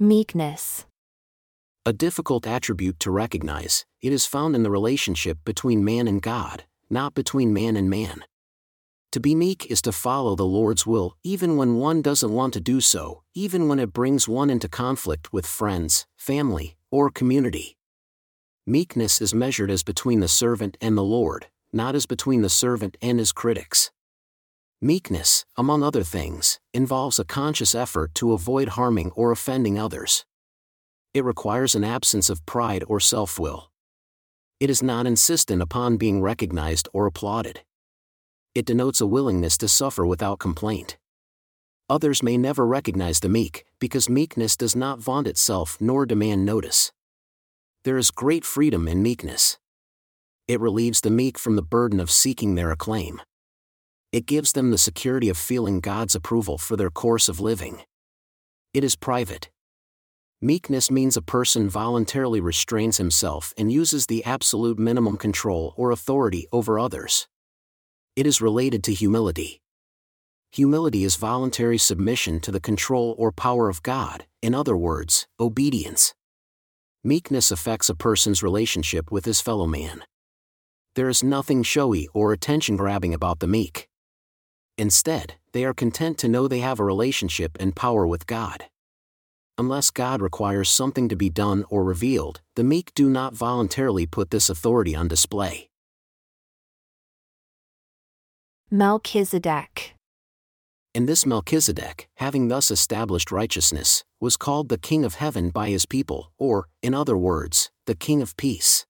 Meekness. A difficult attribute to recognize, it is found in the relationship between man and God, not between man and man. To be meek is to follow the Lord's will, even when one doesn't want to do so, even when it brings one into conflict with friends, family, or community. Meekness is measured as between the servant and the Lord, not as between the servant and his critics. Meekness, among other things, involves a conscious effort to avoid harming or offending others. It requires an absence of pride or self will. It is not insistent upon being recognized or applauded. It denotes a willingness to suffer without complaint. Others may never recognize the meek, because meekness does not vaunt itself nor demand notice. There is great freedom in meekness. It relieves the meek from the burden of seeking their acclaim. It gives them the security of feeling God's approval for their course of living. It is private. Meekness means a person voluntarily restrains himself and uses the absolute minimum control or authority over others. It is related to humility. Humility is voluntary submission to the control or power of God, in other words, obedience. Meekness affects a person's relationship with his fellow man. There is nothing showy or attention grabbing about the meek. Instead, they are content to know they have a relationship and power with God unless God requires something to be done or revealed, the meek do not voluntarily put this authority on display. Melchizedek. And this Melchizedek, having thus established righteousness, was called the King of Heaven by his people, or, in other words, the King of Peace.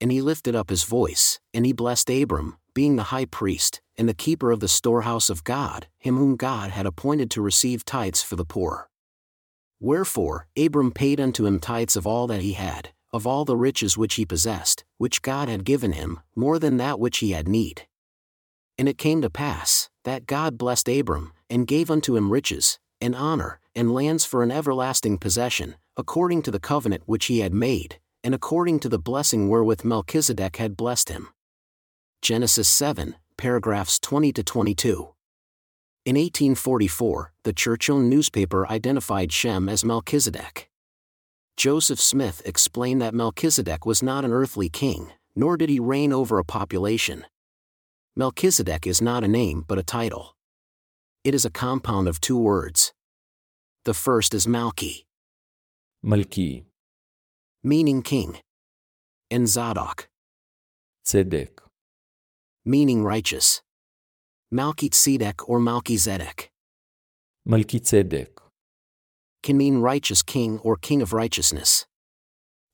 And he lifted up his voice, and he blessed Abram, being the high priest, and the keeper of the storehouse of God, him whom God had appointed to receive tithes for the poor. Wherefore, Abram paid unto him tithes of all that he had, of all the riches which he possessed, which God had given him, more than that which he had need. And it came to pass, that God blessed Abram, and gave unto him riches, and honor, and lands for an everlasting possession, according to the covenant which he had made, and according to the blessing wherewith Melchizedek had blessed him. Genesis 7, paragraphs 20 to 22. In 1844, the Churchill newspaper identified Shem as Melchizedek. Joseph Smith explained that Melchizedek was not an earthly king, nor did he reign over a population. Melchizedek is not a name but a title. It is a compound of two words. The first is Malki. Malki. Meaning king. And Zadok. Tzedek meaning righteous. Malkitzedek or Malkizedek. Malkitzedek can mean righteous king or king of righteousness.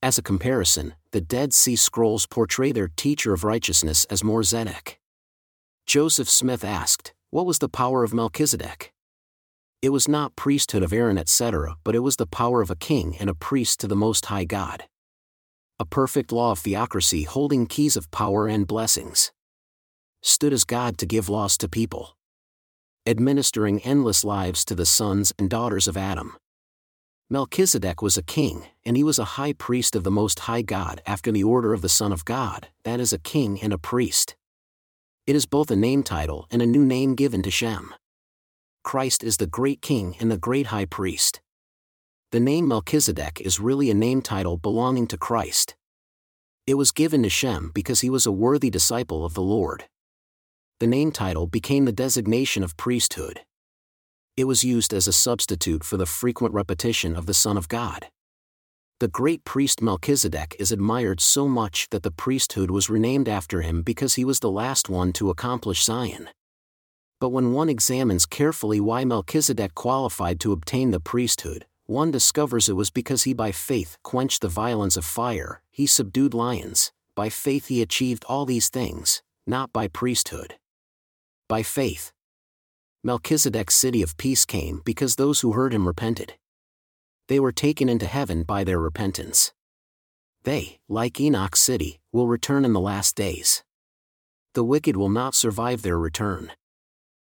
As a comparison, the Dead Sea Scrolls portray their teacher of righteousness as Moreh Zedek. Joseph Smith asked, What was the power of Melchizedek? It was not priesthood of Aaron, etc., but it was the power of a king and a priest to the Most High God. A perfect law of theocracy holding keys of power and blessings. Stood as God to give laws to people. Administering endless lives to the sons and daughters of Adam. Melchizedek was a king, and he was a high priest of the Most High God after the order of the Son of God, that is, a king and a priest. It is both a name title and a new name given to Shem. Christ is the great king and the great high priest. The name Melchizedek is really a name title belonging to Christ. It was given to Shem because he was a worthy disciple of the Lord. The name title became the designation of priesthood. It was used as a substitute for the frequent repetition of the Son of God. The great priest Melchizedek is admired so much that the priesthood was renamed after him because he was the last one to accomplish Zion. But when one examines carefully why Melchizedek qualified to obtain the priesthood, one discovers it was because he by faith quenched the violence of fire, he subdued lions, by faith he achieved all these things, not by priesthood. By faith. Melchizedek's city of peace came because those who heard him repented. They were taken into heaven by their repentance. They, like Enoch's city, will return in the last days. The wicked will not survive their return.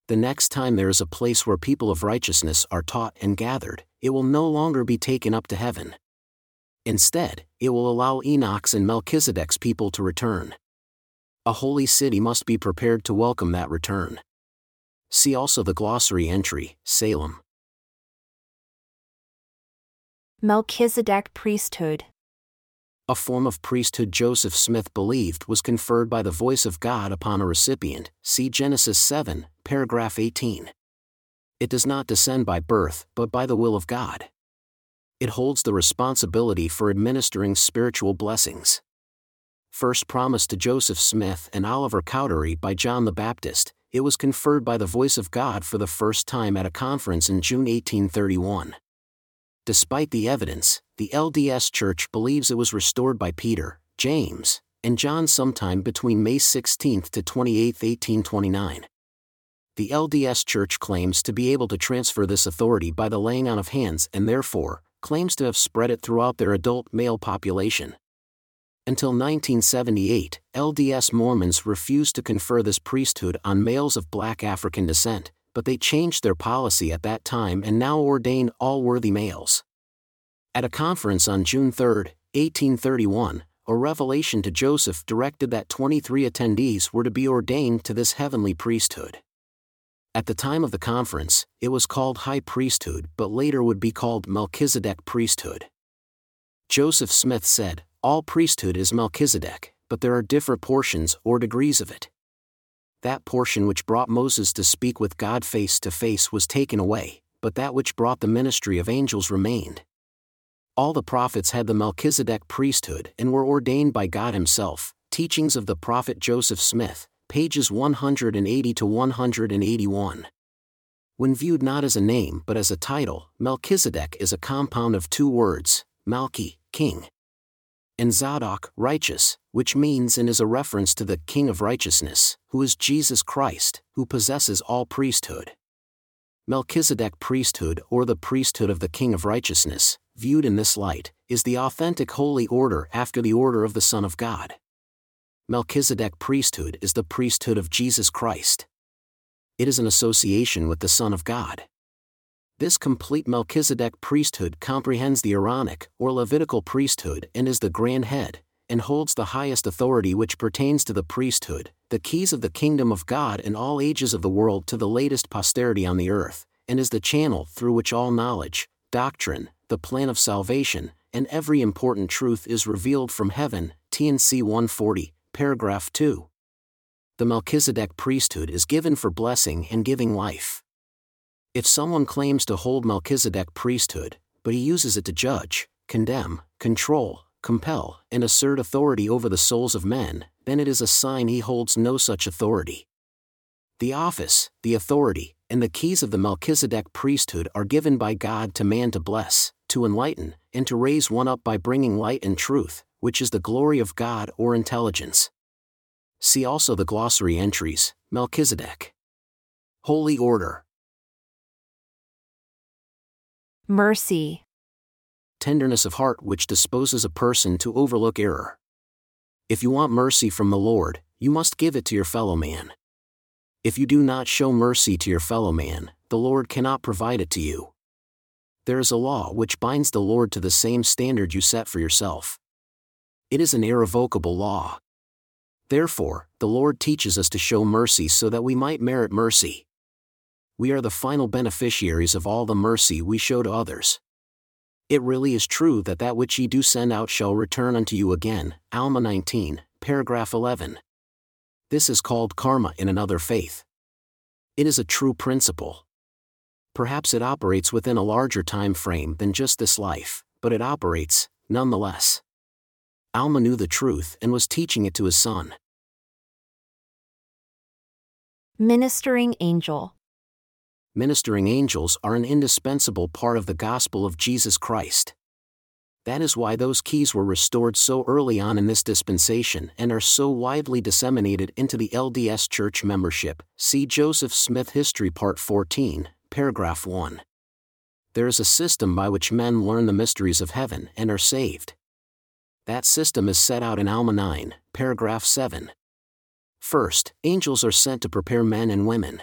The next time there is a place where people of righteousness are taught and gathered, it will no longer be taken up to heaven. Instead, it will allow Enoch's and Melchizedek's people to return. A holy city must be prepared to welcome that return. See also the glossary entry, Salem. Melchizedek priesthood. A form of priesthood Joseph Smith believed was conferred by the voice of God upon a recipient, see Genesis 7, paragraph 18. It does not descend by birth, but by the will of God. It holds the responsibility for administering spiritual blessings. First promised to Joseph Smith and Oliver Cowdery by John the Baptist, it was conferred by the voice of God for the first time at a conference in June 1831. Despite the evidence, the LDS Church believes it was restored by Peter, James, and John sometime between May 16 to 28, 1829. The LDS Church claims to be able to transfer this authority by the laying on of hands and therefore, claims to have spread it throughout their adult male population. Until 1978, LDS Mormons refused to confer this priesthood on males of black African descent, but they changed their policy at that time and now ordain all worthy males. At a conference on June 3, 1831, a revelation to Joseph directed that 23 attendees were to be ordained to this heavenly priesthood. At the time of the conference, it was called High Priesthood but later would be called Melchizedek Priesthood. Joseph Smith said, All priesthood is Melchizedek, but there are different portions or degrees of it that portion which brought Moses to speak with God face to face was taken away, but that which brought the ministry of angels remained. All the prophets had the Melchizedek priesthood and were ordained by God Himself. Teachings of the Prophet Joseph Smith, pages 180 to 181. When viewed not as a name but as a title, Melchizedek is a compound of two words, Malchi, king, and Zadok, righteous, which means and is a reference to the King of Righteousness, who is Jesus Christ, who possesses all priesthood. Melchizedek priesthood or the priesthood of the King of Righteousness, viewed in this light, is the authentic holy order after the order of the Son of God. Melchizedek priesthood is the priesthood of Jesus Christ. It is an association with the Son of God. This complete Melchizedek priesthood comprehends the Aaronic or Levitical priesthood and is the grand head, and holds the highest authority which pertains to the priesthood, the keys of the kingdom of God in all ages of the world to the latest posterity on the earth, and is the channel through which all knowledge, doctrine, the plan of salvation, and every important truth is revealed from heaven. T&C 140, paragraph 2. The Melchizedek priesthood is given for blessing and giving life. If someone claims to hold Melchizedek priesthood, but he uses it to judge, condemn, control, compel, and assert authority over the souls of men, then it is a sign he holds no such authority. The office, the authority, and the keys of the Melchizedek priesthood are given by God to man to bless, to enlighten, and to raise one up by bringing light and truth, which is the glory of God or intelligence. See also the glossary entries Melchizedek. Holy Order. Mercy. Tenderness of heart which disposes a person to overlook error. If you want mercy from the Lord, you must give it to your fellow man. If you do not show mercy to your fellow man, the Lord cannot provide it to you. There is a law which binds the Lord to the same standard you set for yourself. It is an irrevocable law. Therefore, the Lord teaches us to show mercy so that we might merit mercy we are the final beneficiaries of all the mercy we show to others. It really is true that that which ye do send out shall return unto you again. Alma 19, paragraph 11. This is called karma in another faith. It is a true principle. Perhaps it operates within a larger time frame than just this life, but it operates, nonetheless. Alma knew the truth and was teaching it to his son. Ministering angel ministering angels are an indispensable part of the gospel of Jesus Christ. That is why those keys were restored so early on in this dispensation and are so widely disseminated into the LDS Church membership. See Joseph Smith History Part 14, Paragraph 1. There is a system by which men learn the mysteries of heaven and are saved. That system is set out in Alma 9, Paragraph 7. First, angels are sent to prepare men and women.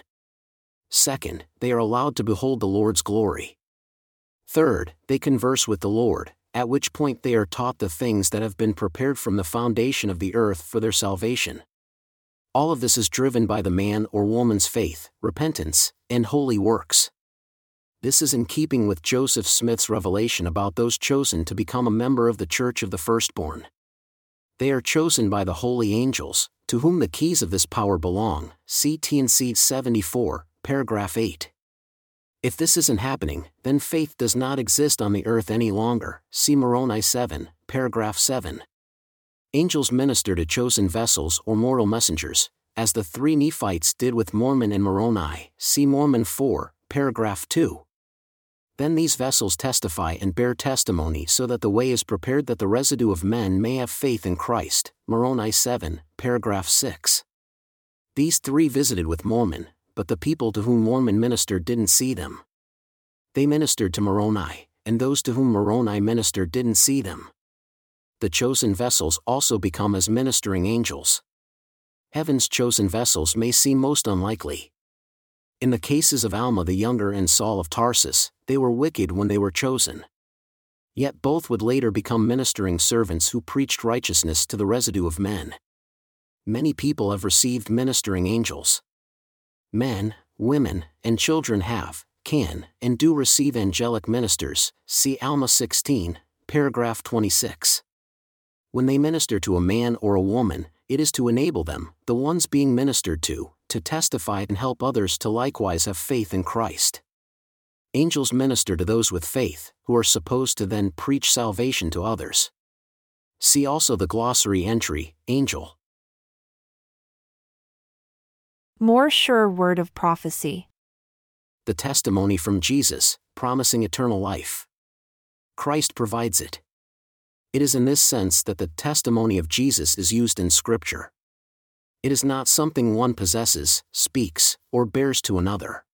Second, they are allowed to behold the Lord's glory. Third, they converse with the Lord, at which point they are taught the things that have been prepared from the foundation of the earth for their salvation. All of this is driven by the man or woman's faith, repentance, and holy works. This is in keeping with Joseph Smith's revelation about those chosen to become a member of the Church of the Firstborn. They are chosen by the holy angels, to whom the keys of this power belong. See T&C 74, paragraph 8. If this isn't happening, then faith does not exist on the earth any longer. See Moroni 7, paragraph 7. Angels minister to chosen vessels or mortal messengers, as the three Nephites did with Mormon and Moroni. See Mormon 4, paragraph 2. Then these vessels testify and bear testimony so that the way is prepared that the residue of men may have faith in Christ. Moroni 7, paragraph 6. These three visited with Mormon, but the people to whom Mormon ministered didn't see them. They ministered to Moroni, and those to whom Moroni ministered didn't see them. The chosen vessels also become as ministering angels. Heaven's chosen vessels may seem most unlikely. In the cases of Alma the Younger and Saul of Tarsus, they were wicked when they were chosen. Yet both would later become ministering servants who preached righteousness to the residue of men. Many people have received ministering angels. Men, women, and children have, can, and do receive angelic ministers. See Alma 16, paragraph 26. When they minister to a man or a woman, it is to enable them, the ones being ministered to, to testify and help others to likewise have faith in Christ. Angels minister to those with faith, who are supposed to then preach salvation to others. See also the glossary entry, angel. More sure word of prophecy. The testimony from Jesus, promising eternal life. Christ provides it. It is in this sense that the testimony of Jesus is used in Scripture. It is not something one possesses, speaks, or bears to another.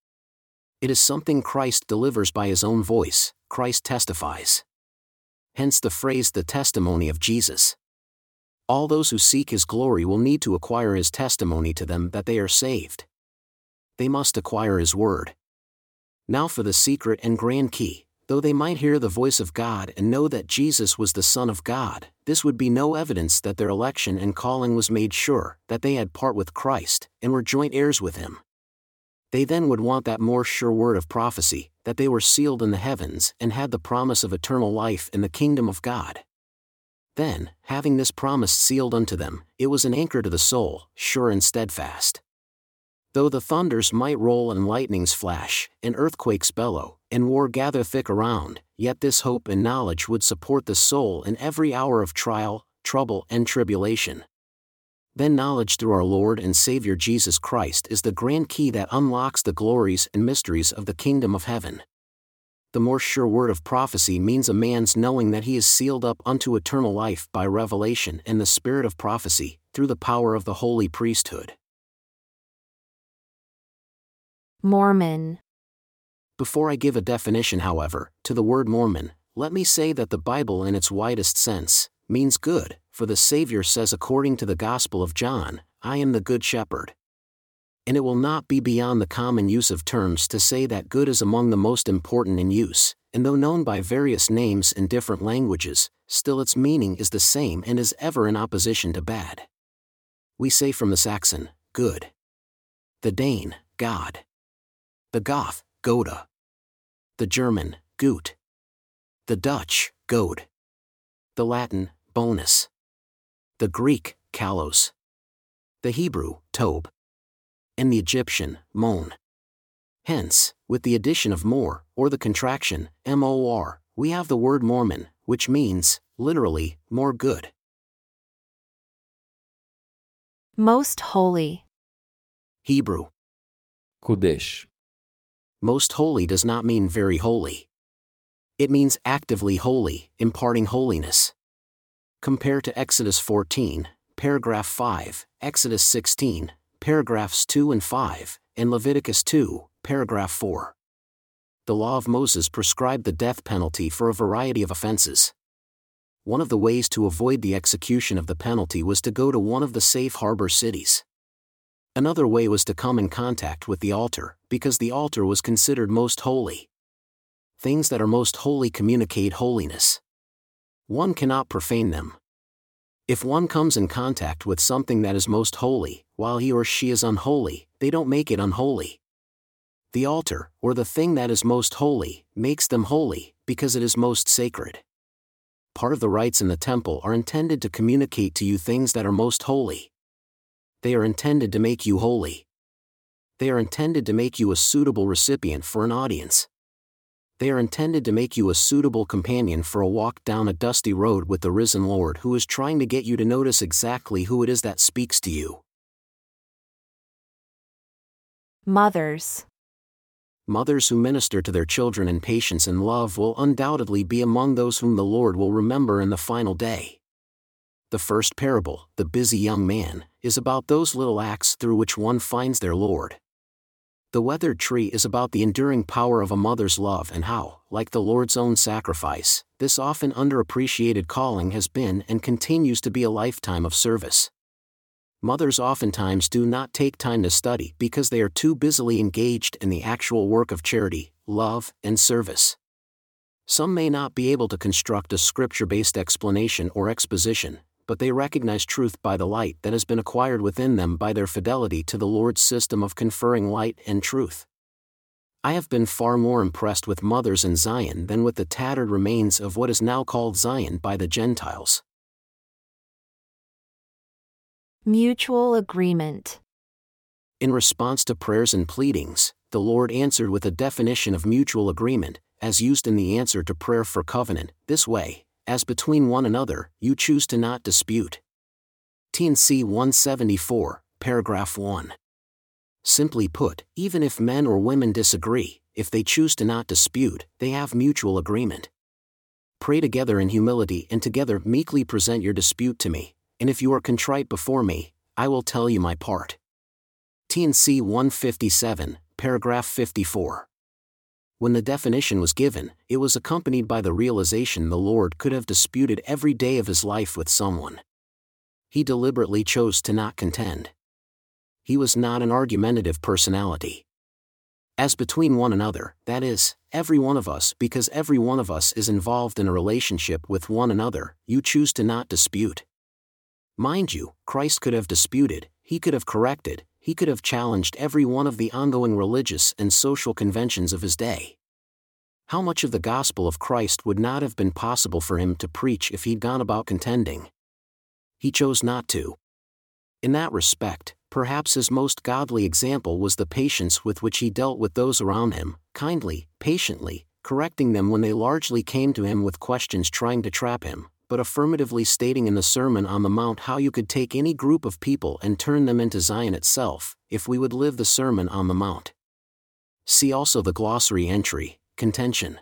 It is something Christ delivers by his own voice, Christ testifies. Hence the phrase the testimony of Jesus. All those who seek his glory will need to acquire his testimony to them that they are saved. They must acquire his word. Now for the secret and grand key though they might hear the voice of God and know that Jesus was the Son of God, this would be no evidence that their election and calling was made sure, that they had part with Christ, and were joint heirs with him. They then would want that more sure word of prophecy, that they were sealed in the heavens and had the promise of eternal life in the kingdom of God. Then, having this promise sealed unto them, it was an anchor to the soul, sure and steadfast. Though the thunders might roll and lightnings flash, and earthquakes bellow, and war gather thick around, yet this hope and knowledge would support the soul in every hour of trial, trouble, and tribulation. Then knowledge through our Lord and Savior Jesus Christ is the grand key that unlocks the glories and mysteries of the kingdom of heaven. The more sure word of prophecy means a man's knowing that he is sealed up unto eternal life by revelation and the spirit of prophecy, through the power of the holy priesthood. Mormon. Before I give a definition, however, to the word Mormon, let me say that the Bible, in its widest sense, means good, for the Savior says, according to the Gospel of John, I am the Good Shepherd. And it will not be beyond the common use of terms to say that good is among the most important in use, and though known by various names in different languages, still its meaning is the same and is ever in opposition to bad. We say from the Saxon, good. The Dane, God the Goth, Goda. The German, Gut. The Dutch, Gode. The Latin, Bonus. The Greek, Kalos. The Hebrew, Tob and the Egyptian, mon. Hence, with the addition of more, or the contraction, mor, we have the word Mormon, which means, literally, more good. Most holy. Hebrew. Kodesh. Most holy does not mean very holy. It means actively holy, imparting holiness. Compare to Exodus 14, paragraph 5, Exodus 16, paragraphs 2 and 5, and Leviticus 2, paragraph 4. The law of Moses prescribed the death penalty for a variety of offenses. One of the ways to avoid the execution of the penalty was to go to one of the safe harbor cities. Another way was to come in contact with the altar, because the altar was considered most holy. Things that are most holy communicate holiness. One cannot profane them. If one comes in contact with something that is most holy, while he or she is unholy, they don't make it unholy. The altar, or the thing that is most holy, makes them holy, because it is most sacred. Part of the rites in the temple are intended to communicate to you things that are most holy. They are intended to make you holy. They are intended to make you a suitable recipient for an audience. They are intended to make you a suitable companion for a walk down a dusty road with the risen Lord who is trying to get you to notice exactly who it is that speaks to you. Mothers. Mothers who minister to their children in patience and love will undoubtedly be among those whom the Lord will remember in the final day. The first parable, the busy young man, is about those little acts through which one finds their Lord. The weathered tree is about the enduring power of a mother's love and how, like the Lord's own sacrifice, this often underappreciated calling has been and continues to be a lifetime of service. Mothers oftentimes do not take time to study because they are too busily engaged in the actual work of charity, love, and service. Some may not be able to construct a scripture based explanation or exposition, but they recognize truth by the light that has been acquired within them by their fidelity to the Lord's system of conferring light and truth. I have been far more impressed with mothers in Zion than with the tattered remains of what is now called Zion by the Gentiles. Mutual agreement. In response to prayers and pleadings, the Lord answered with a definition of mutual agreement, as used in the answer to prayer for covenant, this way as between one another, you choose to not dispute. T&C 174, paragraph 1. Simply put, even if men or women disagree, if they choose to not dispute, they have mutual agreement. Pray together in humility and together meekly present your dispute to me, and if you are contrite before me, I will tell you my part. T&C 157, paragraph 54. When the definition was given, it was accompanied by the realization the Lord could have disputed every day of his life with someone. He deliberately chose to not contend. He was not an argumentative personality. As between one another, that is, every one of us, because every one of us is involved in a relationship with one another, you choose to not dispute. Mind you, Christ could have disputed, he could have corrected, he could have challenged every one of the ongoing religious and social conventions of his day. How much of the gospel of Christ would not have been possible for him to preach if he'd gone about contending? He chose not to. In that respect, perhaps his most godly example was the patience with which he dealt with those around him, kindly, patiently, correcting them when they largely came to him with questions trying to trap him, but affirmatively stating in the Sermon on the Mount how you could take any group of people and turn them into Zion itself, if we would live the Sermon on the Mount. See also the glossary entry, Contention.